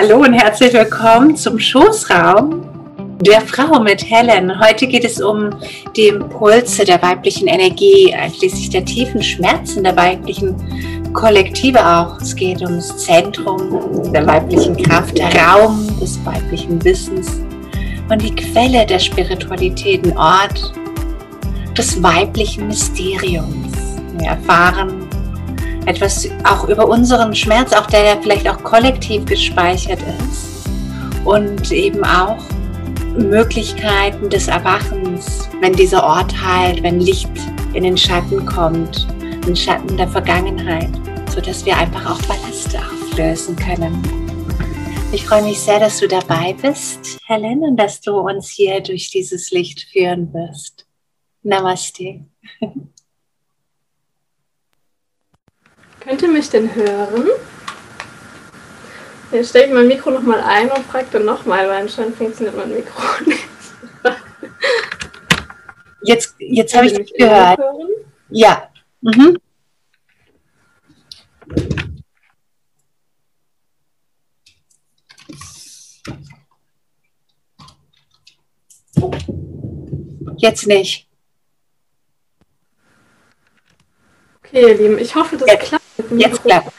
Hallo und herzlich willkommen zum Schoßraum der Frau mit Helen. Heute geht es um die Impulse der weiblichen Energie, einschließlich der tiefen Schmerzen der weiblichen Kollektive auch. Es geht ums Zentrum der weiblichen Kraft, der Raum des weiblichen Wissens und die Quelle der Spiritualität, ein Ort des weiblichen Mysteriums. Wir erfahren etwas auch über unseren Schmerz, auch der, der vielleicht auch kollektiv gespeichert ist und eben auch Möglichkeiten des Erwachens, wenn dieser Ort heilt, wenn Licht in den Schatten kommt, den Schatten der Vergangenheit, sodass wir einfach auch Ballaste auflösen können. Ich freue mich sehr, dass du dabei bist, Helen, und dass du uns hier durch dieses Licht führen wirst. Namaste. Könnt ihr mich denn hören? Jetzt stelle ich mein Mikro nochmal ein und frage dann nochmal, weil anscheinend funktioniert mein Mikro nicht. Jetzt, jetzt habe ich dich gehört. Ja. Mhm. Jetzt nicht. Okay, ihr Lieben, ich hoffe, das jetzt, klappt. Jetzt klappt.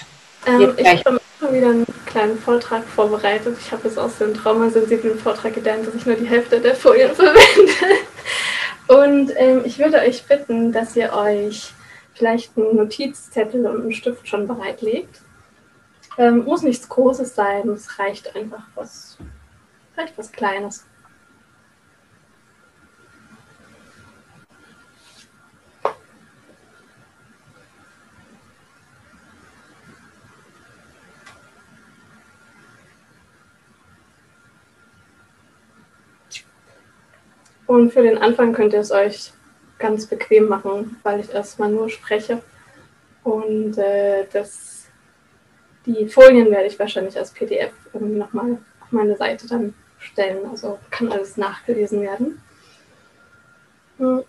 Ähm, ich habe schon wieder einen kleinen Vortrag vorbereitet. Ich habe jetzt aus dem traumasensiblen Vortrag gelernt, dass ich nur die Hälfte der Folien verwende. Und ähm, ich würde euch bitten, dass ihr euch vielleicht einen Notizzettel und einen Stift schon bereitlegt. Ähm, muss nichts Großes sein, es reicht einfach was, vielleicht was Kleines. Und für den Anfang könnt ihr es euch ganz bequem machen, weil ich erstmal nur spreche. Und äh, das, die Folien werde ich wahrscheinlich als PDF nochmal auf meine Seite dann stellen. Also kann alles nachgelesen werden. Und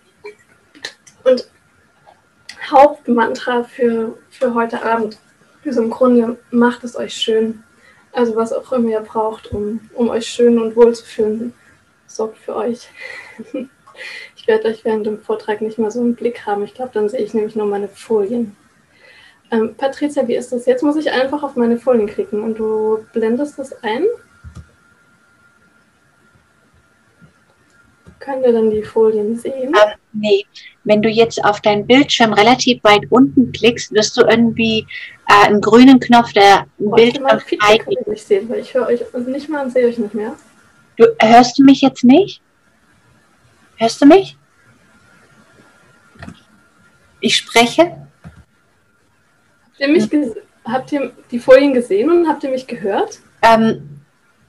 Hauptmantra für, für heute Abend ist im Grunde, macht es euch schön. Also was auch immer ihr braucht, um, um euch schön und wohl zu fühlen, sorgt für euch. Ich werde euch während dem Vortrag nicht mal so einen Blick haben. Ich glaube, dann sehe ich nämlich nur meine Folien. Ähm, Patricia, wie ist das? Jetzt muss ich einfach auf meine Folien klicken und du blendest das ein. Können wir dann die Folien sehen? Ähm, nee, wenn du jetzt auf deinen Bildschirm relativ weit unten klickst, wirst du irgendwie äh, einen grünen Knopf der oh, Bildschirm ich nicht sehen, weil ich höre euch nicht mal und sehe euch nicht mehr. Du hörst du mich jetzt nicht? Hörst du mich? Ich spreche. Habt ihr, mich habt ihr die Folien gesehen und habt ihr mich gehört? Ähm,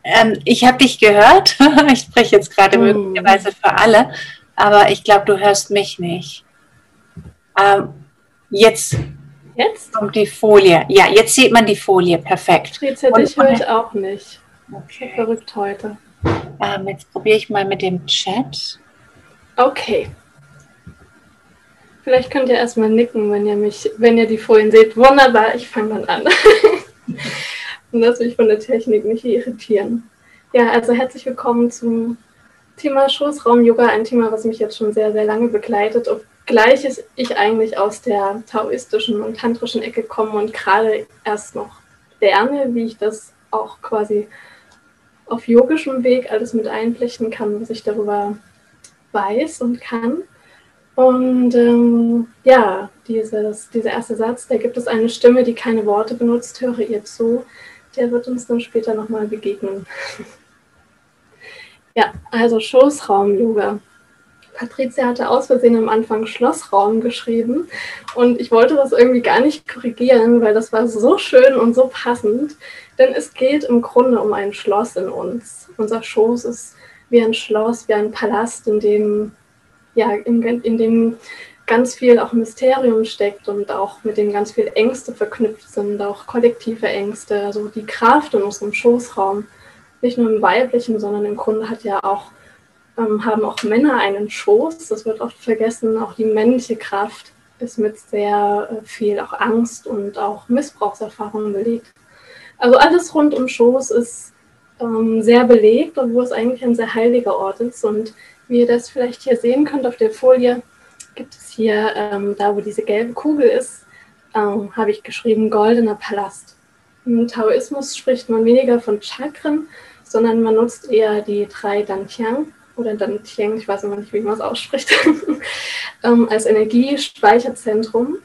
ähm, ich habe dich gehört. ich spreche jetzt gerade mm. möglicherweise für alle, aber ich glaube, du hörst mich nicht. Ähm, jetzt, jetzt kommt die Folie. Ja, jetzt sieht man die Folie. Perfekt. Patricia, dich höre ich auch nicht. Okay. Verrückt heute. Ähm, jetzt probiere ich mal mit dem Chat. Okay. Vielleicht könnt ihr erstmal nicken, wenn ihr mich, wenn ihr die Folien seht. Wunderbar, ich fange dann an. Und lass mich von der Technik nicht irritieren. Ja, also herzlich willkommen zum Thema Schoßraum-Yoga, ein Thema, was mich jetzt schon sehr, sehr lange begleitet, obgleich ich eigentlich aus der taoistischen und tantrischen Ecke komme und gerade erst noch lerne, wie ich das auch quasi auf yogischem Weg alles mit einflechten kann, was ich darüber weiß und kann. Und ähm, ja, dieses, dieser erste Satz, da gibt es eine Stimme, die keine Worte benutzt, höre ihr zu, der wird uns dann später nochmal begegnen. ja, also Schoßraum-Yoga. Patricia hatte aus Versehen am Anfang Schlossraum geschrieben und ich wollte das irgendwie gar nicht korrigieren, weil das war so schön und so passend, denn es geht im Grunde um ein Schloss in uns. Unser Schoß ist wie ein Schloss, wie ein Palast, in dem, ja, in, in dem ganz viel auch Mysterium steckt und auch mit dem ganz viel Ängste verknüpft sind, auch kollektive Ängste, also die Kraft in unserem Schoßraum, nicht nur im weiblichen, sondern im Grunde hat ja auch, ähm, haben auch Männer einen Schoß, das wird oft vergessen, auch die männliche Kraft ist mit sehr äh, viel auch Angst und auch Missbrauchserfahrungen belegt. Also alles rund um Schoß ist ähm, sehr belegt, obwohl es eigentlich ein sehr heiliger Ort ist. Und wie ihr das vielleicht hier sehen könnt auf der Folie, gibt es hier, ähm, da wo diese gelbe Kugel ist, ähm, habe ich geschrieben Goldener Palast. Im Taoismus spricht man weniger von Chakren, sondern man nutzt eher die drei Dantian oder Dantian, ich weiß immer nicht, wie man es ausspricht, ähm, als Energiespeicherzentrum.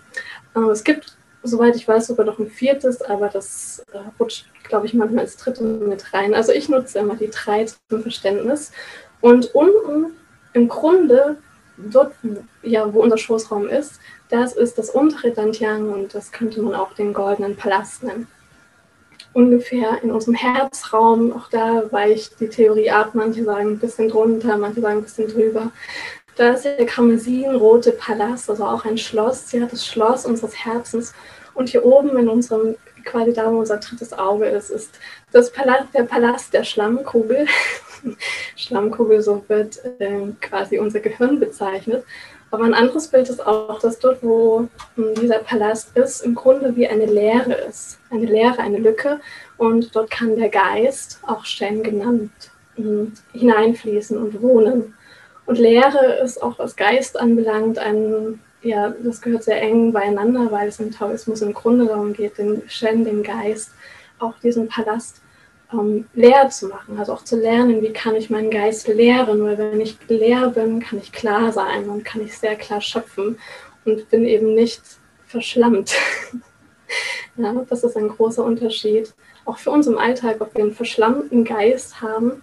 Ähm, es gibt, soweit ich weiß, sogar noch ein viertes, aber das äh, rutscht, glaube ich, manchmal als dritte mit rein. Also ich nutze immer die drei zum Verständnis. Und unten im Grunde, dort, ja, wo unser Schoßraum ist, das ist das untere Dantian und das könnte man auch den goldenen Palast nennen ungefähr in unserem Herzraum. Auch da weicht die Theorie ab. Manche sagen ein bisschen drunter, manche sagen ein bisschen drüber. Da ist der karmesinrote Palast, also auch ein Schloss. Hat das Schloss unseres Herzens. Und hier oben in unserem, quasi da, wo unser drittes Auge ist, ist das Palast, der Palast der Schlammkugel. Schlammkugel, so wird äh, quasi unser Gehirn bezeichnet. Aber ein anderes Bild ist auch, dass dort, wo hm, dieser Palast ist, im Grunde wie eine Leere ist. Eine Leere, eine Lücke. Und dort kann der Geist, auch Stellen genannt, hm, hineinfließen und wohnen. Und Leere ist auch was Geist anbelangt, ein, ja, das gehört sehr eng beieinander, weil es im Taoismus im Grunde darum geht, den Shen, den Geist, auch diesen Palast ähm, leer zu machen, also auch zu lernen, wie kann ich meinen Geist lehren, weil wenn ich leer bin, kann ich klar sein und kann ich sehr klar schöpfen und bin eben nicht verschlammt. ja, das ist ein großer Unterschied. Auch für uns im Alltag, ob wir einen verschlammten Geist haben,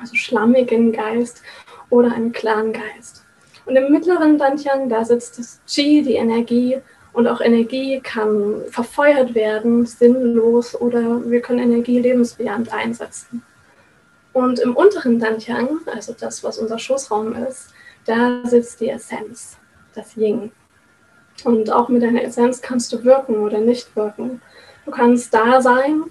also schlammigen Geist oder einen klaren Geist. Und im mittleren Dantian, da sitzt das Qi, die Energie, und auch Energie kann verfeuert werden, sinnlos, oder wir können Energie lebensbejahend einsetzen. Und im unteren Dantian, also das, was unser Schoßraum ist, da sitzt die Essenz, das Ying. Und auch mit deiner Essenz kannst du wirken oder nicht wirken. Du kannst da sein,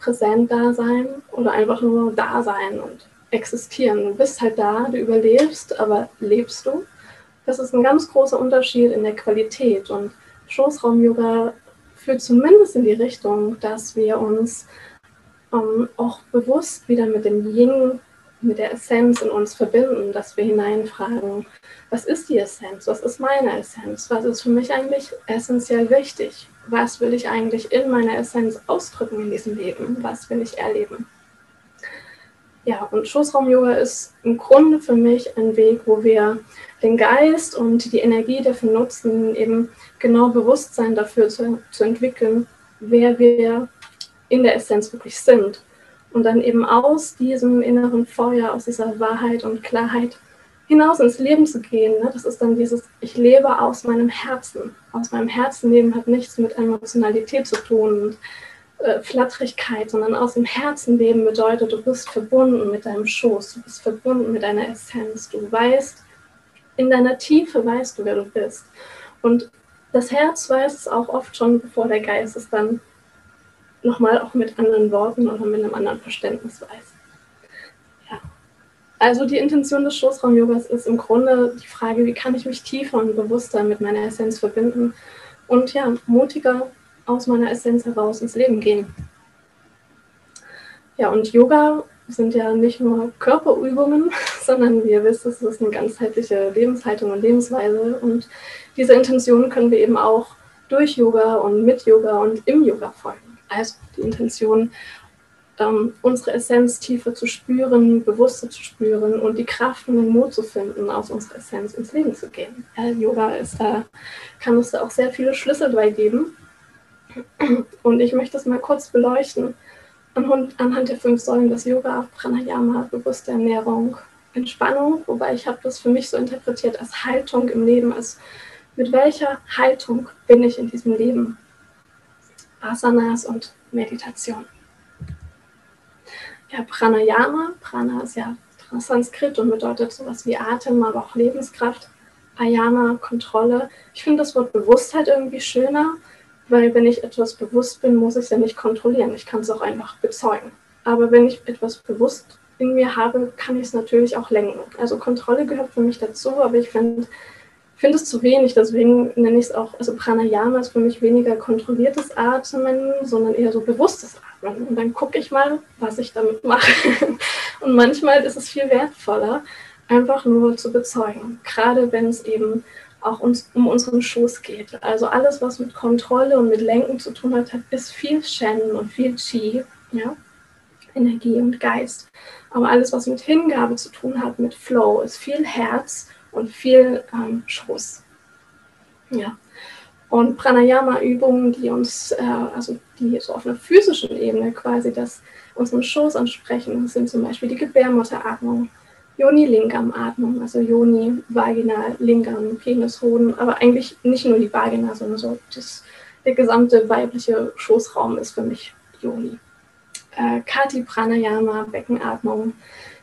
präsent da sein oder einfach nur da sein und existieren. Du bist halt da, du überlebst, aber lebst du? Das ist ein ganz großer Unterschied in der Qualität. Und Schoßraum-Yoga führt zumindest in die Richtung, dass wir uns ähm, auch bewusst wieder mit dem Yin, mit der Essenz in uns verbinden, dass wir hineinfragen, was ist die Essenz, was ist meine Essenz, was ist für mich eigentlich essentiell wichtig, was will ich eigentlich in meiner Essenz ausdrücken in diesem Leben, was will ich erleben. Ja, und Schoßraum-Yoga ist im Grunde für mich ein Weg, wo wir den Geist und die Energie dafür nutzen, eben genau Bewusstsein dafür zu, zu entwickeln, wer wir in der Essenz wirklich sind. Und dann eben aus diesem inneren Feuer, aus dieser Wahrheit und Klarheit hinaus ins Leben zu gehen. Ne? Das ist dann dieses, ich lebe aus meinem Herzen. Aus meinem Herzen leben hat nichts mit Emotionalität zu tun und äh, Flatterigkeit, sondern aus dem Herzen leben bedeutet, du bist verbunden mit deinem Schoß, du bist verbunden mit deiner Essenz. Du weißt, in deiner Tiefe weißt du, wer du bist. Und das Herz weiß es auch oft schon, bevor der Geist es dann nochmal auch mit anderen Worten oder mit einem anderen Verständnis weiß. Ja. Also die Intention des Schoßraum-Yogas ist im Grunde die Frage, wie kann ich mich tiefer und bewusster mit meiner Essenz verbinden und ja, mutiger aus meiner Essenz heraus ins Leben gehen. Ja, und Yoga sind ja nicht nur Körperübungen, sondern wie ihr wisst, es ist eine ganzheitliche Lebenshaltung und Lebensweise. Und diese Intention können wir eben auch durch Yoga und mit Yoga und im Yoga folgen. Also die Intention, ähm, unsere Essenz tiefer zu spüren, bewusster zu spüren und die Kraft und den Mut zu finden, aus unserer Essenz ins Leben zu gehen. Ja, Yoga ist da, kann uns da auch sehr viele Schlüssel dabei geben. Und ich möchte es mal kurz beleuchten anhand der fünf Säulen des Yoga, Pranayama, bewusste Ernährung, Entspannung, wobei ich habe das für mich so interpretiert als Haltung im Leben, als mit welcher Haltung bin ich in diesem Leben? Asanas und Meditation. Ja, Pranayama, Prana ist ja Sanskrit und bedeutet sowas wie Atem, aber auch Lebenskraft. Ayama, Kontrolle. Ich finde das Wort Bewusstheit irgendwie schöner, weil wenn ich etwas bewusst bin, muss ich es ja nicht kontrollieren. Ich kann es auch einfach bezeugen. Aber wenn ich etwas bewusst in mir habe, kann ich es natürlich auch lenken. Also Kontrolle gehört für mich dazu, aber ich finde find es zu wenig. Deswegen nenne ich es auch, also Pranayama ist für mich weniger kontrolliertes Atmen, sondern eher so bewusstes Atmen. Und dann gucke ich mal, was ich damit mache. Und manchmal ist es viel wertvoller, einfach nur zu bezeugen. Gerade wenn es eben auch uns, um unseren Schoß geht. Also alles, was mit Kontrolle und mit Lenken zu tun hat, ist viel Shen und viel Chi, ja? Energie und Geist. Aber alles, was mit Hingabe zu tun hat, mit Flow, ist viel Herz und viel ähm, Schoß. Ja. Und Pranayama-Übungen, die uns, äh, also die so auf einer physischen Ebene quasi das unseren Schoß ansprechen, sind zum Beispiel die Gebärmutteratmung, Yoni-Lingam-Atmung, also Yoni, Vagina, Lingam, Penis, Hoden, aber eigentlich nicht nur die Vagina, sondern so das, der gesamte weibliche Schoßraum ist für mich Yoni. Äh, Kati Pranayama, Beckenatmung,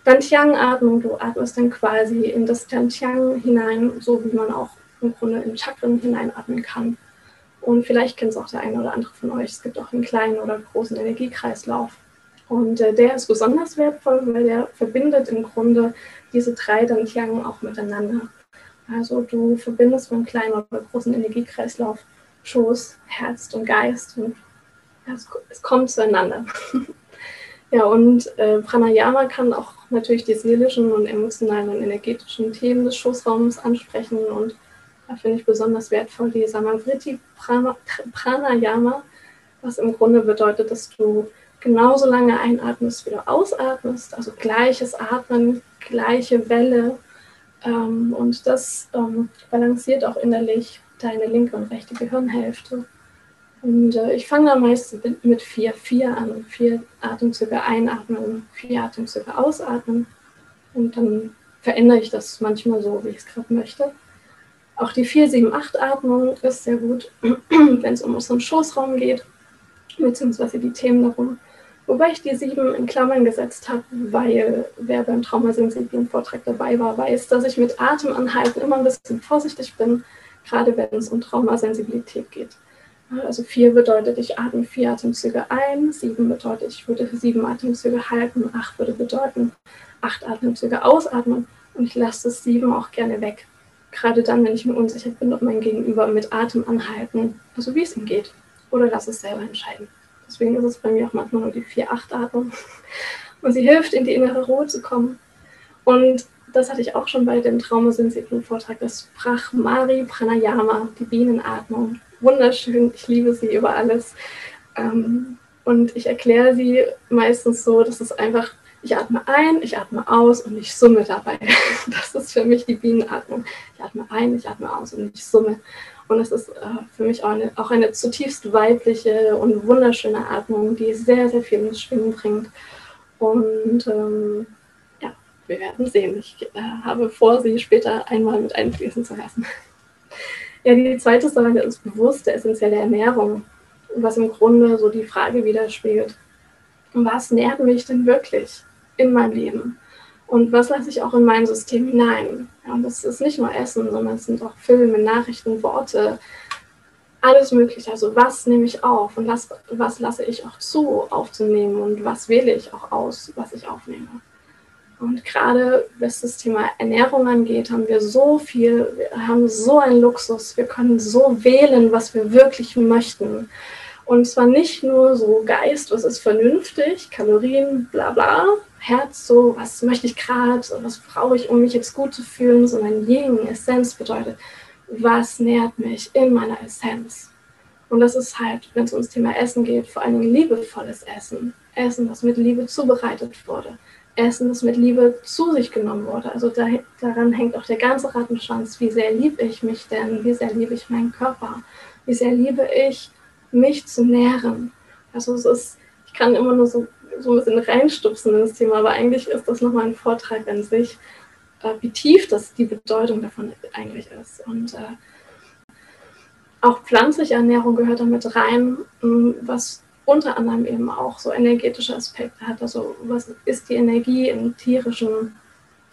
Dantiang-Atmung, du atmest dann quasi in das Dantiang hinein, so wie man auch im Grunde in Chakren hineinatmen kann. Und vielleicht kennt es auch der eine oder andere von euch. Es gibt auch einen kleinen oder großen Energiekreislauf. Und äh, der ist besonders wertvoll, weil der verbindet im Grunde diese drei Dantiang auch miteinander. Also du verbindest mit einem kleinen oder großen Energiekreislauf Schoß, Herz und Geist und es, es kommt zueinander. ja, und äh, Pranayama kann auch natürlich die seelischen und emotionalen und energetischen Themen des Schoßraums ansprechen und da finde ich besonders wertvoll die Samavriti Pranayama, was im Grunde bedeutet, dass du genauso lange einatmest, wie du ausatmest, also gleiches Atmen, gleiche Welle. Ähm, und das ähm, balanciert auch innerlich deine linke und rechte Gehirnhälfte. Und äh, ich fange dann meistens mit 4-4 an. Vier Atemzüge einatmen, vier Atemzüge ausatmen. Und dann verändere ich das manchmal so, wie ich es gerade möchte. Auch die 4-7-8-Atmung ist sehr gut, wenn es um unseren Schoßraum geht, beziehungsweise die Themen darum. Wobei ich die sieben in Klammern gesetzt habe, weil wer beim traumasensiblen Vortrag dabei war, weiß, dass ich mit Atemanhalten immer ein bisschen vorsichtig bin, gerade wenn es um Traumasensibilität geht. Also vier bedeutet, ich atme vier Atemzüge ein, sieben bedeutet, ich würde sieben Atemzüge halten, acht würde bedeuten, acht Atemzüge ausatmen und ich lasse das sieben auch gerne weg. Gerade dann, wenn ich mir unsicher bin, ob mein Gegenüber mit Atem anhalten, also wie es ihm geht, oder lasse es selber entscheiden. Deswegen ist es bei mir auch manchmal nur die 4-8-Atmung. Und sie hilft, in die innere Ruhe zu kommen. Und das hatte ich auch schon bei dem traumasensiblen Vortrag, das Brahmari Pranayama, die Bienenatmung. Wunderschön, ich liebe sie über alles. Ähm, und ich erkläre sie meistens so, dass es einfach, ich atme ein, ich atme aus und ich summe dabei. Das ist für mich die Bienenatmung. Ich atme ein, ich atme aus und ich summe. Und es ist äh, für mich auch eine, auch eine zutiefst weibliche und wunderschöne Atmung, die sehr, sehr viel ins Schwingen bringt. Und ähm, ja, wir werden sehen. Ich äh, habe vor, sie später einmal mit einfließen zu lassen. ja, die zweite Säule ist bewusste, essentielle Ernährung, was im Grunde so die Frage widerspiegelt. Was nährt mich denn wirklich in meinem Leben? Und was lasse ich auch in mein System hinein? Ja, und das ist nicht nur Essen, sondern es sind auch Filme, Nachrichten, Worte, alles Mögliche. Also was nehme ich auf und was, was lasse ich auch zu aufzunehmen und was wähle ich auch aus, was ich aufnehme. Und gerade was das Thema Ernährung angeht, haben wir so viel, wir haben so einen Luxus, wir können so wählen, was wir wirklich möchten. Und zwar nicht nur so Geist, was ist vernünftig, Kalorien, bla bla, Herz so, was möchte ich gerade, was brauche ich, um mich jetzt gut zu fühlen, sondern Yin, Essenz bedeutet, was nährt mich in meiner Essenz. Und das ist halt, wenn es ums Thema Essen geht, vor allem liebevolles Essen. Essen, das mit Liebe zubereitet wurde. Essen, das mit Liebe zu sich genommen wurde. Also da, daran hängt auch der ganze Rattenschwanz. Wie sehr liebe ich mich denn? Wie sehr liebe ich meinen Körper? Wie sehr liebe ich, mich zu nähren? Also es ist, ich kann immer nur so so ein bisschen reinstupsen in das Thema, aber eigentlich ist das nochmal ein Vortrag an sich, äh, wie tief das die Bedeutung davon eigentlich ist. Und äh, auch pflanzliche Ernährung gehört damit rein, was unter anderem eben auch so energetische Aspekte hat. Also was ist die Energie in, tierischen,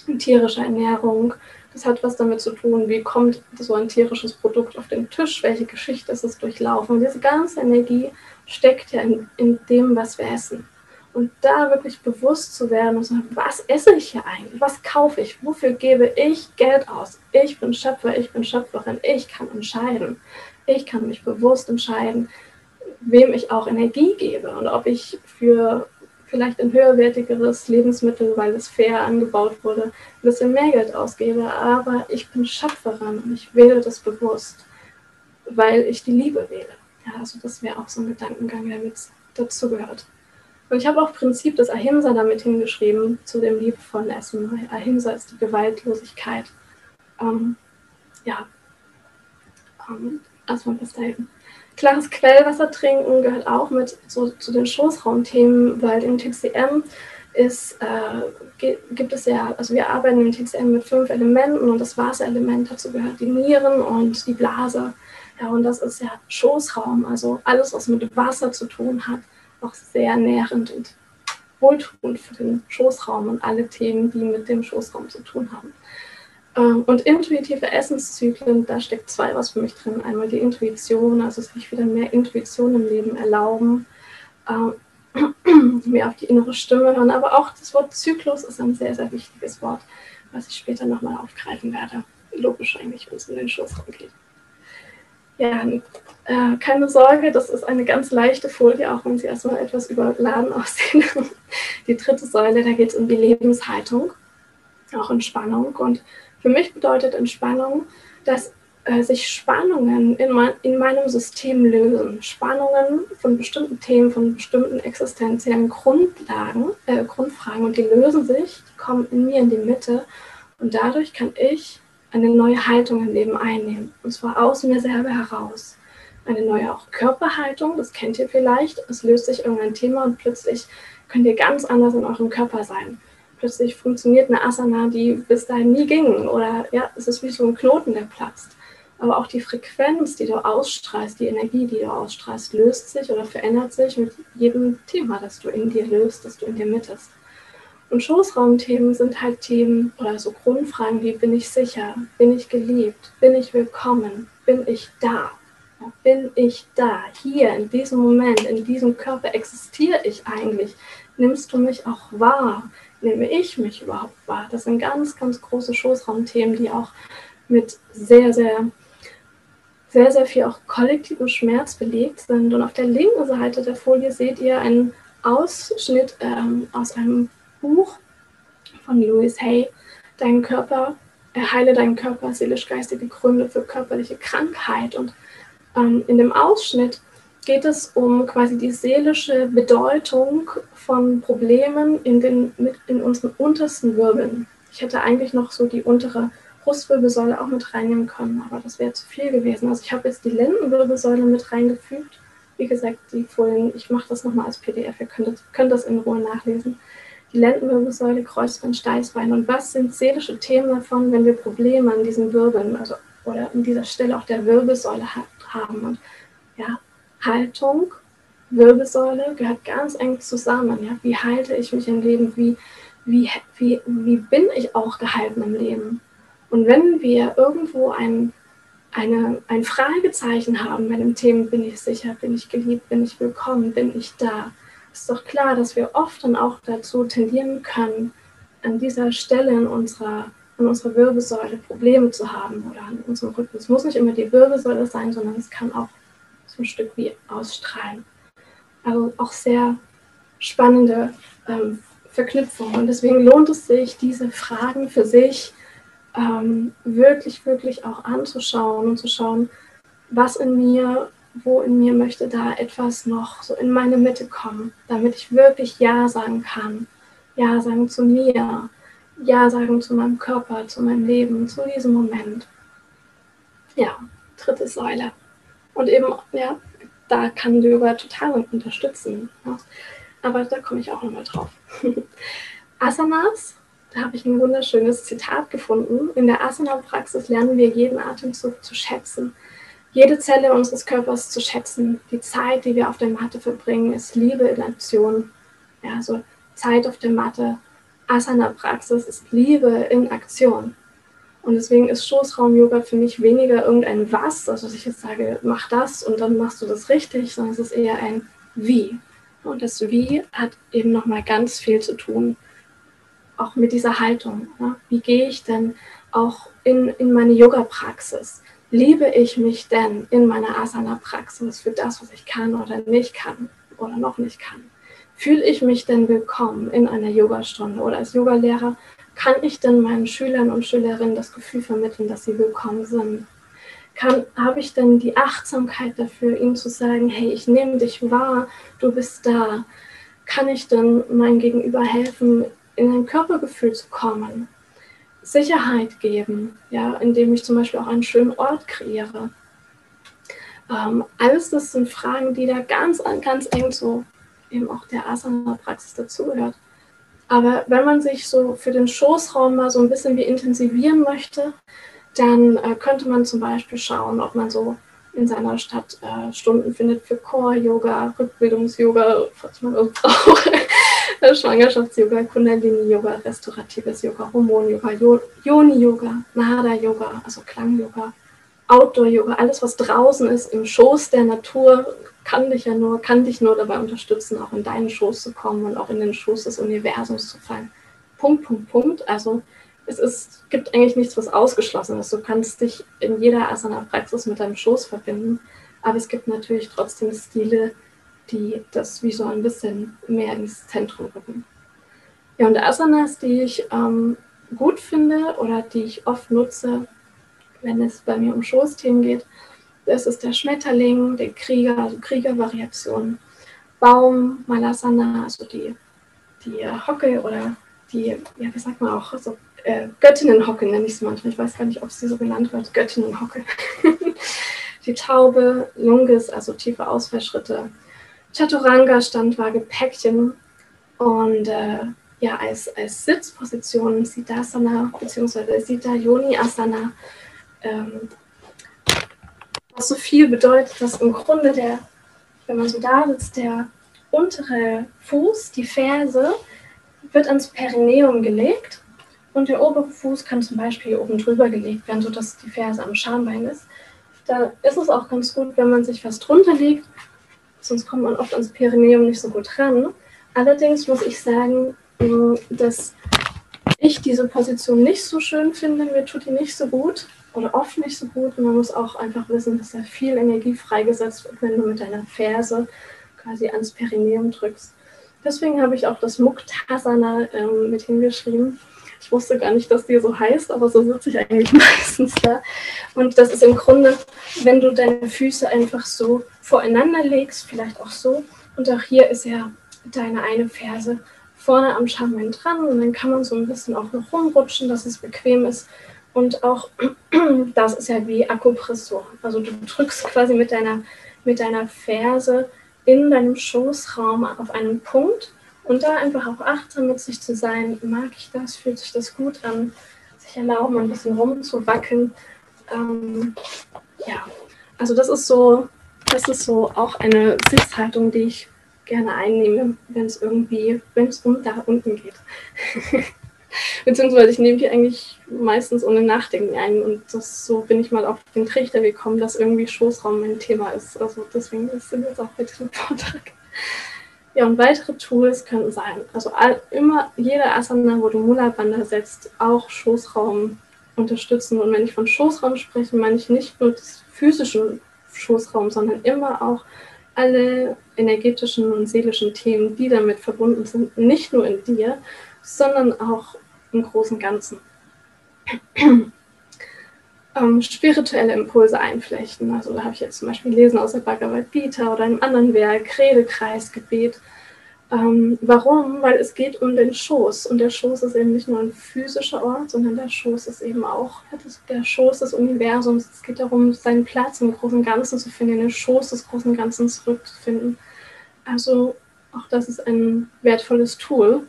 in tierischer Ernährung? Das hat was damit zu tun, wie kommt so ein tierisches Produkt auf den Tisch, welche Geschichte ist es durchlaufen. Und diese ganze Energie steckt ja in, in dem, was wir essen. Und da wirklich bewusst zu werden und zu sagen, was esse ich hier eigentlich? Was kaufe ich? Wofür gebe ich Geld aus? Ich bin Schöpfer, ich bin Schöpferin, ich kann entscheiden. Ich kann mich bewusst entscheiden, wem ich auch Energie gebe und ob ich für vielleicht ein höherwertigeres Lebensmittel, weil es fair angebaut wurde, ein bisschen mehr Geld ausgebe. Aber ich bin Schöpferin und ich wähle das bewusst, weil ich die Liebe wähle. Ja, also das wäre auch so ein Gedankengang, der mit dazu gehört. Und ich habe auch Prinzip des Ahimsa damit hingeschrieben, zu dem liebevollen Essen. Ahimsa ist die Gewaltlosigkeit. Ähm, ja, ähm, erstmal bis dahin. Klares Quellwasser trinken gehört auch mit so, zu den Schoßraumthemen, weil im TCM ist, äh, gibt es ja, also wir arbeiten im TCM mit fünf Elementen und das Wasserelement dazu gehört die Nieren und die Blase. Ja, und das ist ja Schoßraum, also alles, was mit Wasser zu tun hat, auch sehr nährend und wohltuend für den Schoßraum und alle Themen, die mit dem Schoßraum zu tun haben. Ähm, und intuitive Essenszyklen, da steckt zwei was für mich drin. Einmal die Intuition, also sich wieder mehr Intuition im Leben erlauben, ähm, mehr auf die innere Stimme hören. Aber auch das Wort Zyklus ist ein sehr, sehr wichtiges Wort, was ich später nochmal aufgreifen werde. Logisch eigentlich, wenn es um den Schoßraum geht. Ja, äh, keine Sorge, das ist eine ganz leichte Folie, auch wenn sie erstmal etwas überladen aussehen. die dritte Säule, da geht es um die Lebenshaltung, auch Entspannung. Und für mich bedeutet Entspannung, dass äh, sich Spannungen in, mein, in meinem System lösen. Spannungen von bestimmten Themen, von bestimmten existenziellen Grundlagen, äh, Grundfragen und die lösen sich, die kommen in mir in die Mitte und dadurch kann ich eine neue Haltung im Leben einnehmen und zwar aus mir selber heraus. Eine neue auch Körperhaltung, das kennt ihr vielleicht. Es löst sich irgendein Thema und plötzlich könnt ihr ganz anders in eurem Körper sein plötzlich funktioniert eine Asana, die bis dahin nie ging. Oder ja, es ist wie so ein Knoten, der platzt. Aber auch die Frequenz, die du ausstrahlst, die Energie, die du ausstrahlst, löst sich oder verändert sich mit jedem Thema, das du in dir löst, das du in dir mittest. Und Schoßraumthemen sind halt Themen oder so Grundfragen wie bin ich sicher, bin ich geliebt, bin ich willkommen, bin ich da, bin ich da, hier in diesem Moment, in diesem Körper existiere ich eigentlich, nimmst du mich auch wahr, nehme ich mich überhaupt wahr? Das sind ganz, ganz große Schoßraumthemen, die auch mit sehr, sehr, sehr, sehr viel auch kollektivem Schmerz belegt sind. Und auf der linken Seite der Folie seht ihr einen Ausschnitt ähm, aus einem Buch von Louis Hay, Dein Körper, erheile deinen Körper, seelisch-geistige Gründe für körperliche Krankheit. Und ähm, in dem Ausschnitt geht es um quasi die seelische Bedeutung von Problemen in, den, mit, in unseren untersten Wirbeln. Ich hätte eigentlich noch so die untere Brustwirbelsäule auch mit reinnehmen können, aber das wäre zu viel gewesen. Also ich habe jetzt die Lendenwirbelsäule mit reingefügt. Wie gesagt, die Folien, ich mache das nochmal als PDF, ihr könnt, könnt das in Ruhe nachlesen. Die Lendenwirbelsäule, Kreuzbein, Steißbein. Und was sind seelische Themen davon, wenn wir Probleme an diesen Wirbeln, also oder an dieser Stelle auch der Wirbelsäule haben? Und ja, Haltung, Wirbelsäule gehört ganz eng zusammen. Ja? Wie halte ich mich im Leben? Wie, wie, wie, wie bin ich auch gehalten im Leben? Und wenn wir irgendwo ein, eine, ein Fragezeichen haben bei dem Thema, bin ich sicher, bin ich geliebt, bin ich willkommen, bin ich da, ist doch klar, dass wir oft dann auch dazu tendieren können, an dieser Stelle in unserer, in unserer Wirbelsäule Probleme zu haben oder an unserem Rücken. Es muss nicht immer die Wirbelsäule sein, sondern es kann auch so ein Stück wie ausstrahlen. Also auch sehr spannende ähm, Verknüpfung. Und deswegen lohnt es sich, diese Fragen für sich ähm, wirklich, wirklich auch anzuschauen und zu schauen, was in mir, wo in mir möchte da etwas noch so in meine Mitte kommen, damit ich wirklich Ja sagen kann. Ja sagen zu mir, Ja sagen zu meinem Körper, zu meinem Leben, zu diesem Moment. Ja, dritte Säule. Und eben, ja, da kann Yoga total unterstützen. Aber da komme ich auch nochmal drauf. Asanas, da habe ich ein wunderschönes Zitat gefunden. In der Asana-Praxis lernen wir jeden Atemzug zu schätzen, jede Zelle unseres Körpers zu schätzen. Die Zeit, die wir auf der Matte verbringen, ist Liebe in Aktion. Ja, also Zeit auf der Matte. Asana-Praxis ist Liebe in Aktion. Und deswegen ist Schoßraum-Yoga für mich weniger irgendein Was, also dass ich jetzt sage, mach das und dann machst du das richtig, sondern es ist eher ein Wie. Und das Wie hat eben nochmal ganz viel zu tun, auch mit dieser Haltung. Ne? Wie gehe ich denn auch in, in meine Yoga-Praxis? Liebe ich mich denn in meiner Asana-Praxis für das, was ich kann oder nicht kann oder noch nicht kann? Fühle ich mich denn willkommen in einer Yogastunde oder als Yogalehrer? Kann ich denn meinen Schülern und Schülerinnen das Gefühl vermitteln, dass sie willkommen sind? Habe ich denn die Achtsamkeit dafür, ihnen zu sagen, hey, ich nehme dich wahr, du bist da? Kann ich denn meinem Gegenüber helfen, in ein Körpergefühl zu kommen? Sicherheit geben, ja, indem ich zum Beispiel auch einen schönen Ort kreiere. Ähm, alles das sind Fragen, die da ganz, ganz eng so eben auch der Asana-Praxis dazugehört. Aber wenn man sich so für den Schoßraum mal so ein bisschen wie intensivieren möchte, dann äh, könnte man zum Beispiel schauen, ob man so in seiner Stadt äh, Stunden findet für Core-Yoga, Rückbildungs-Yoga, falls man das braucht, Schwangerschafts-Yoga, Kundalini-Yoga, restauratives Yoga, Hormon-Yoga, Yoni-Yoga, Nada-Yoga, also Klang-Yoga, Outdoor-Yoga, alles, was draußen ist, im Schoß der Natur, kann dich ja nur, kann dich nur dabei unterstützen, auch in deinen Schoß zu kommen und auch in den Schoß des Universums zu fallen. Punkt, Punkt, Punkt. Also es ist, gibt eigentlich nichts, was ausgeschlossen ist. Du kannst dich in jeder Asana-Praxis mit deinem Schoß verbinden, aber es gibt natürlich trotzdem Stile, die das wie so ein bisschen mehr ins Zentrum rücken. Ja, und Asanas, die ich ähm, gut finde oder die ich oft nutze, wenn es bei mir um Schoßthemen geht, das ist der Schmetterling, der Krieger, also Kriegervariation, Baum, Malasana, also die, die Hocke oder die, ja, wie sagt man auch, so äh, Göttinnenhocke nenne ich sie manchmal. Ich weiß gar nicht, ob sie so genannt wird, Göttinnenhocke. die Taube, Lunges, also tiefe Ausfallschritte, Chaturanga, Standwaage, Päckchen und äh, ja, als, als Sitzposition Siddhasana bzw. Siddha Yoni Asana ähm, was so viel bedeutet, dass im Grunde der, wenn man so da sitzt, der untere Fuß, die Ferse, wird ans Perineum gelegt und der obere Fuß kann zum Beispiel oben drüber gelegt werden, sodass die Ferse am Schambein ist. Da ist es auch ganz gut, wenn man sich was drunter legt, sonst kommt man oft ans Perineum nicht so gut ran. Allerdings muss ich sagen, dass ich diese Position nicht so schön finde, mir tut die nicht so gut oder oft nicht so gut. Und man muss auch einfach wissen, dass da viel Energie freigesetzt wird, wenn du mit deiner Ferse quasi ans Perineum drückst. Deswegen habe ich auch das Muktasana ähm, mit hingeschrieben. Ich wusste gar nicht, dass die so heißt, aber so sitze ich eigentlich meistens da. Und das ist im Grunde, wenn du deine Füße einfach so voreinander legst, vielleicht auch so. Und auch hier ist ja deine eine Ferse vorne am Schambein dran und dann kann man so ein bisschen auch noch rumrutschen, dass es bequem ist. Und auch das ist ja wie Akupressur. Also du drückst quasi mit deiner, mit deiner Ferse in deinem Schoßraum auf einen Punkt und da einfach auch achtsam mit sich zu sein. Mag ich das? Fühlt sich das gut an? Sich erlauben, ein bisschen rumzuwackeln. Ähm, ja, also das ist so, das ist so auch eine Sitzhaltung, die ich gerne einnehme, wenn es irgendwie, wenn es um da unten geht. Beziehungsweise ich nehme die eigentlich meistens ohne Nachdenken ein. Und das, so bin ich mal auf den Trichter gekommen, dass irgendwie Schoßraum mein Thema ist. Also deswegen sind wir jetzt auch bei diesem Vortrag. Ja, und weitere Tools können sein, also all, immer jede Asana, wo du Mula Bandha setzt, auch Schoßraum unterstützen. Und wenn ich von Schoßraum spreche, meine ich nicht nur das physische Schoßraum, sondern immer auch alle energetischen und seelischen Themen, die damit verbunden sind, nicht nur in dir, sondern auch im großen Ganzen. Ähm, spirituelle Impulse einflechten. Also da habe ich jetzt zum Beispiel Lesen aus der Bhagavad Gita oder einem anderen Werk, Redekreis, Gebet. Ähm, warum? Weil es geht um den Schoß. Und der Schoß ist eben nicht nur ein physischer Ort, sondern der Schoß ist eben auch der Schoß des Universums. Es geht darum, seinen Platz im großen Ganzen zu finden, in den Schoß des großen Ganzen zurückzufinden. Also auch das ist ein wertvolles Tool,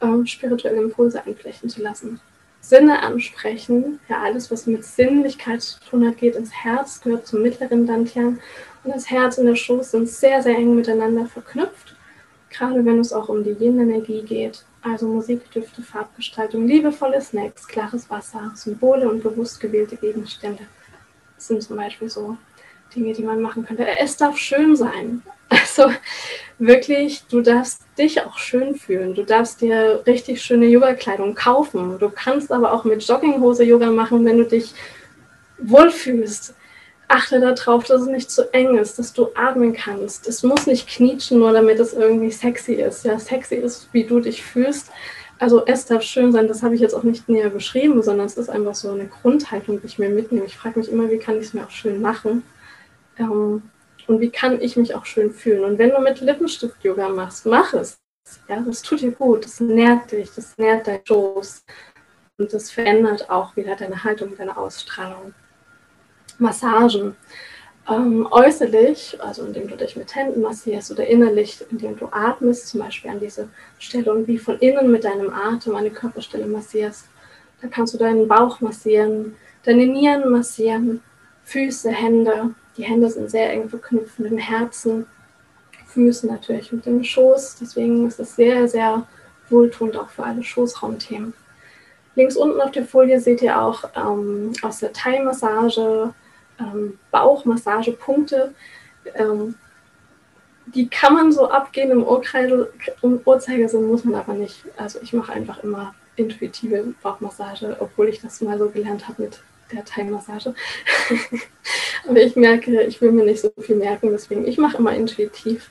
ähm, spirituelle Impulse einflechten zu lassen. Sinne ansprechen, ja, alles, was mit Sinnlichkeit zu tun hat, geht ins Herz, gehört zum mittleren Dantian. Und das Herz und der Schoß sind sehr, sehr eng miteinander verknüpft, gerade wenn es auch um die Yin-Energie geht. Also Musik, Düfte, Farbgestaltung, liebevolle Snacks, klares Wasser, Symbole und bewusst gewählte Gegenstände. Das sind zum Beispiel so Dinge, die man machen könnte. Es darf schön sein. Also wirklich, du darfst dich auch schön fühlen. Du darfst dir richtig schöne Yoga-Kleidung kaufen. Du kannst aber auch mit Jogginghose Yoga machen, wenn du dich wohlfühlst. achte darauf, dass es nicht zu eng ist, dass du atmen kannst. Es muss nicht knietschen, nur damit es irgendwie sexy ist. Ja, sexy ist, wie du dich fühlst. Also es darf schön sein, das habe ich jetzt auch nicht näher beschrieben, sondern es ist einfach so eine Grundhaltung, die ich mir mitnehme. Ich frage mich immer, wie kann ich es mir auch schön machen? Ähm, und wie kann ich mich auch schön fühlen? Und wenn du mit Lippenstift-Yoga machst, mach es. Ja, das tut dir gut, das nährt dich, das nährt dein Schoß. Und das verändert auch wieder deine Haltung, deine Ausstrahlung. Massagen. Ähm, äußerlich, also indem du dich mit Händen massierst oder innerlich, indem du atmest, zum Beispiel an diese Stelle und wie von innen mit deinem Atem eine Körperstelle massierst. Da kannst du deinen Bauch massieren, deine Nieren massieren, Füße, Hände. Die Hände sind sehr eng verknüpft mit dem Herzen, Füße natürlich mit dem Schoß. Deswegen ist es sehr, sehr wohltuend auch für alle Schoßraumthemen. Links unten auf der Folie seht ihr auch ähm, aus der Thai-Massage ähm, Bauchmassagepunkte. Ähm, die kann man so abgehen im, Urkreis, im Uhrzeigersinn, muss man aber nicht. Also ich mache einfach immer intuitive Bauchmassage, obwohl ich das mal so gelernt habe mit der Thai-Massage. aber ich merke, ich will mir nicht so viel merken, deswegen ich mache immer intuitiv.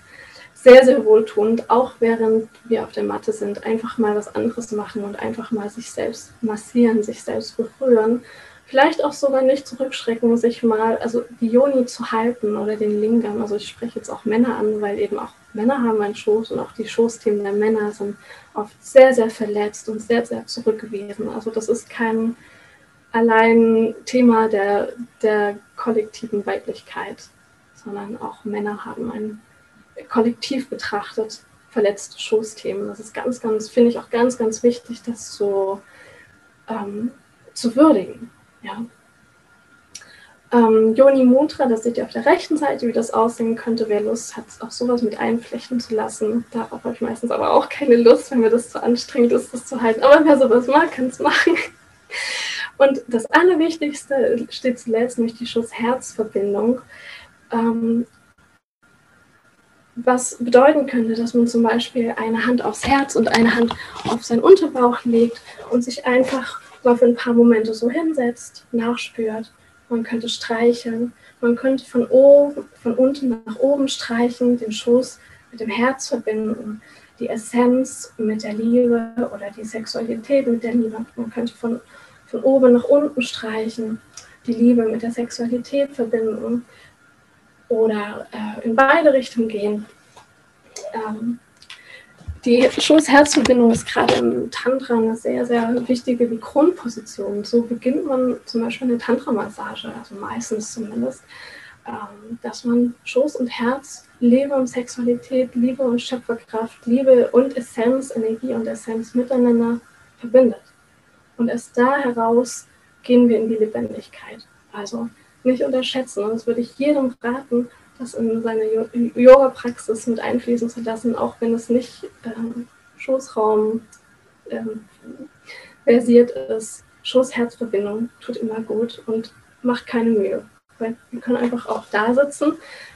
Sehr, sehr wohltuend, auch während wir auf der Matte sind, einfach mal was anderes machen und einfach mal sich selbst massieren, sich selbst berühren Vielleicht auch sogar nicht zurückschrecken, sich mal, also die Joni zu halten oder den Lingam. Also ich spreche jetzt auch Männer an, weil eben auch Männer haben einen Schoß und auch die Schoßthemen der Männer sind oft sehr, sehr verletzt und sehr, sehr zurückgewiesen. Also das ist kein allein Thema der, der kollektiven Weiblichkeit, sondern auch Männer haben ein kollektiv betrachtet verletzte Schoßthemen. Das ist ganz, ganz, finde ich auch ganz, ganz wichtig, das so ähm, zu würdigen. Ja. Ähm, Yoni Mutra, das seht ihr auf der rechten Seite, wie das aussehen könnte. Wer Lust hat, auch sowas mit einflechten zu lassen. Darauf habe ich meistens aber auch keine Lust, wenn mir das zu anstrengend ist, das zu halten. Aber wer sowas mag, kann es machen. Und das Allerwichtigste steht zuletzt, nämlich die Schuss-Herz-Verbindung. Ähm, was bedeuten könnte, dass man zum Beispiel eine Hand aufs Herz und eine Hand auf seinen Unterbauch legt und sich einfach mal für ein paar Momente so hinsetzt, nachspürt. Man könnte streicheln, man könnte von, oben, von unten nach oben streichen, den Schoß mit dem Herz verbinden, die Essenz mit der Liebe oder die Sexualität mit der Liebe. Man könnte von, von oben nach unten streichen, die Liebe mit der Sexualität verbinden oder äh, in beide Richtungen gehen. Ähm, die Schoß-Herz-Verbindung ist gerade im Tantra eine sehr, sehr wichtige Grundposition. So beginnt man zum Beispiel eine Tantra-Massage, also meistens zumindest, ähm, dass man Schoß und Herz, Liebe und Sexualität, Liebe und Schöpferkraft, Liebe und Essenz, Energie und Essenz miteinander verbindet. Und erst da heraus gehen wir in die Lebendigkeit. Also nicht unterschätzen. Und das würde ich jedem raten, das in seine Yoga-Praxis mit einfließen zu lassen, auch wenn es nicht ähm, Schoßraum ähm, versiert ist. Schoß-Herz-Verbindung tut immer gut und macht keine Mühe. Weil wir können einfach auch da sitzen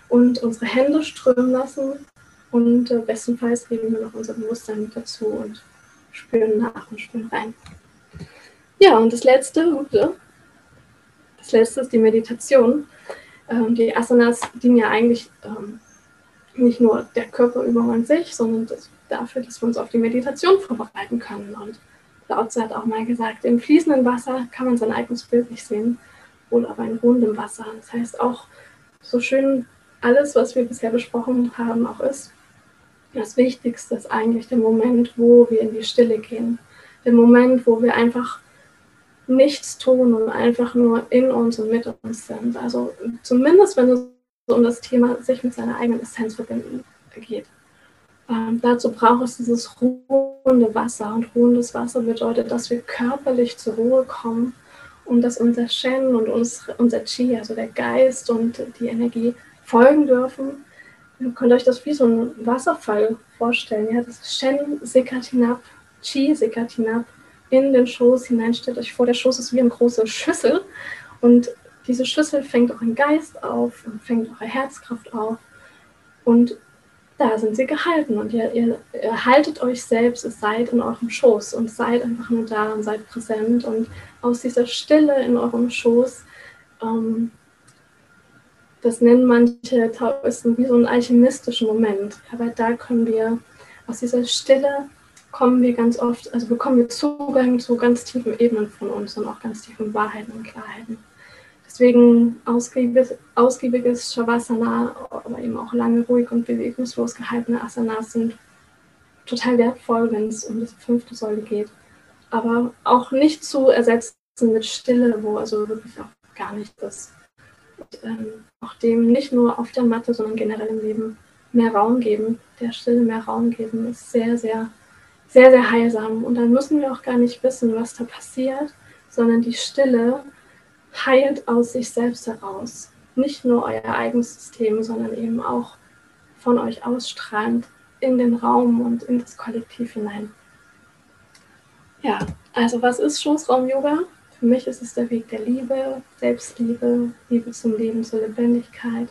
und unsere Hände strömen lassen und äh, bestenfalls geben wir noch unser Bewusstsein mit dazu und spüren nach und spüren rein. Ja, und das letzte, das letzte ist die Meditation. Ähm, die Asanas dienen ja eigentlich ähm, nicht nur der Körperübung an sich, sondern das, dafür, dass wir uns auf die Meditation vorbereiten können. Und Lautze hat auch mal gesagt, im fließenden Wasser kann man sein eigenes Bild nicht sehen, wohl aber in rundem Wasser. Das heißt auch, so schön alles, was wir bisher besprochen haben, auch ist, das Wichtigste ist eigentlich der Moment, wo wir in die Stille gehen. Der Moment, wo wir einfach nichts tun und einfach nur in uns und mit uns sind. Also zumindest, wenn es um das Thema sich mit seiner eigenen Essenz verbinden geht. Ähm, dazu braucht es dieses ruhende Wasser. Und ruhendes Wasser bedeutet, dass wir körperlich zur Ruhe kommen und dass unser Shen und unsere, unser Chi, also der Geist und die Energie, folgen dürfen. Ihr könnt euch das wie so ein Wasserfall vorstellen. Ja? Das Shen sickert hinab, Chi sickert hinab in den Schoß hinein. Stellt euch vor, der Schoß ist wie eine große Schüssel und diese Schüssel fängt euren Geist auf und fängt eure Herzkraft auf und da sind sie gehalten und ihr, ihr, ihr haltet euch selbst, ihr seid in eurem Schoß und seid einfach nur da und seid präsent und aus dieser Stille in eurem Schoß ähm, das nennen manche Taoisten wie so einen alchemistischen Moment. Aber da können wir aus dieser Stille kommen wir ganz oft, also bekommen wir Zugang zu ganz tiefen Ebenen von uns und auch ganz tiefen Wahrheiten und Klarheiten. Deswegen ausgiebiges, ausgiebiges Shavasana, aber eben auch lange ruhig und bewegungslos gehaltene Asanas sind total wertvoll, wenn es um die fünfte Säule geht. Aber auch nicht zu ersetzen mit Stille, wo also wirklich auch gar nicht das, und, ähm, auch dem nicht nur auf der Matte, sondern generell im Leben mehr Raum geben, der Stille mehr Raum geben, ist sehr, sehr, sehr, sehr heilsam. Und dann müssen wir auch gar nicht wissen, was da passiert, sondern die Stille heilt aus sich selbst heraus. Nicht nur euer eigenes System, sondern eben auch von euch ausstrahlend in den Raum und in das Kollektiv hinein. Ja, also was ist Schoßraum-Yoga? Für mich ist es der Weg der Liebe, Selbstliebe, Liebe zum Leben, zur Lebendigkeit,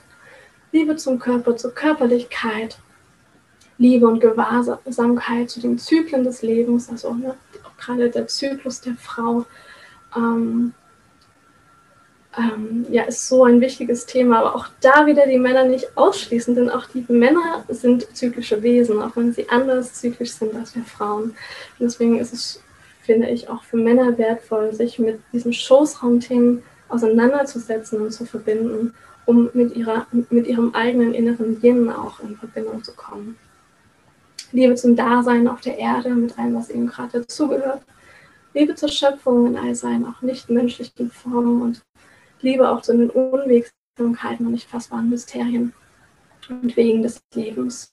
Liebe zum Körper, zur Körperlichkeit, Liebe und Gewahrsamkeit zu den Zyklen des Lebens, also ne, auch gerade der Zyklus der Frau. Ähm, ähm, ja, ist so ein wichtiges Thema, aber auch da wieder die Männer nicht ausschließen, denn auch die Männer sind zyklische Wesen, auch wenn sie anders zyklisch sind als wir Frauen. Und deswegen ist es, finde ich, auch für Männer wertvoll, sich mit diesen Schoßraumthemen auseinanderzusetzen und zu verbinden, um mit, ihrer, mit ihrem eigenen inneren Yin auch in Verbindung zu kommen. Liebe zum Dasein auf der Erde, mit allem, was ihm gerade dazugehört. Liebe zur Schöpfung in all seinen auch nicht menschlichen Formen und Liebe auch zu den Unwegsamkeiten und nicht fassbaren Mysterien und Wegen des Lebens.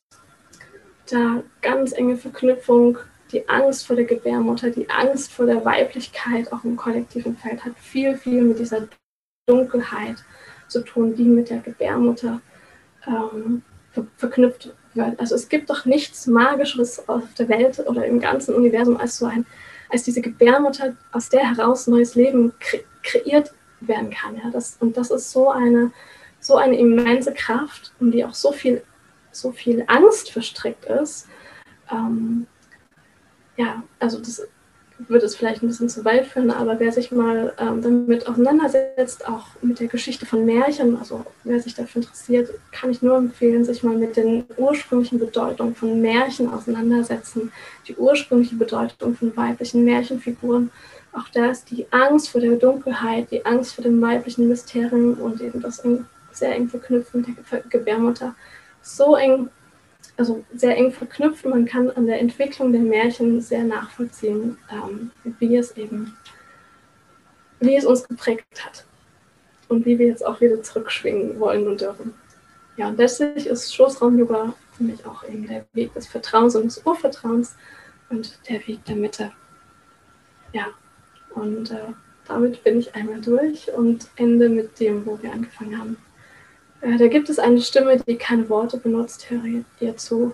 Da ganz enge Verknüpfung, die Angst vor der Gebärmutter, die Angst vor der Weiblichkeit auch im kollektiven Feld hat viel, viel mit dieser Dunkelheit zu tun, die mit der Gebärmutter ähm, ver verknüpft wird. Also es gibt doch nichts Magischeres auf der Welt oder im ganzen Universum als so ein, als diese Gebärmutter, aus der heraus neues Leben kre kreiert werden kann. Ja? Das, und das ist so eine, so eine immense Kraft, um die auch so viel, so viel Angst verstrickt ist. Ähm, ja, also das würde es vielleicht ein bisschen zu weit führen, aber wer sich mal ähm, damit auseinandersetzt, auch mit der Geschichte von Märchen, also wer sich dafür interessiert, kann ich nur empfehlen, sich mal mit den ursprünglichen Bedeutungen von Märchen auseinandersetzen, die ursprüngliche Bedeutung von weiblichen Märchenfiguren auch da ist die Angst vor der Dunkelheit, die Angst vor dem weiblichen Mysterium und eben das sehr eng verknüpft mit der Gebärmutter so eng, also sehr eng verknüpft. Man kann an der Entwicklung der Märchen sehr nachvollziehen, ähm, wie es eben, wie es uns geprägt hat und wie wir jetzt auch wieder zurückschwingen wollen und dürfen. Ja, und letztlich ist Schoßraum-Yoga für mich auch eben der Weg des Vertrauens und des Urvertrauens und der Weg der Mitte. Ja, und äh, damit bin ich einmal durch und ende mit dem, wo wir angefangen haben. Äh, da gibt es eine Stimme, die keine Worte benutzt, höre ihr zu.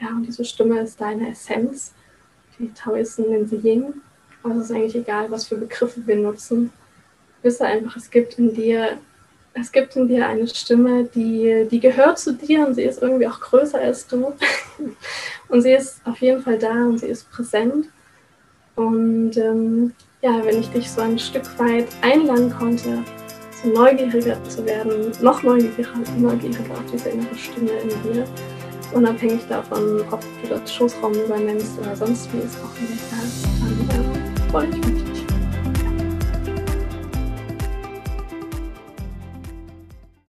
Ja, und diese Stimme ist deine Essenz. Die Taoisten nennen sie Yin. Aber es ist eigentlich egal, was für Begriffe wir nutzen. Wisse einfach, es gibt in dir, es gibt in dir eine Stimme, die, die gehört zu dir und sie ist irgendwie auch größer als du. und sie ist auf jeden Fall da und sie ist präsent. Und ähm, ja, wenn ich dich so ein Stück weit einladen konnte, neugieriger zu werden, noch neugieriger, neugieriger auf diese innere Stimme in dir, unabhängig davon, ob du das Schoßraum übernennst oder sonst wie es auch dir dann äh, freue ich mich.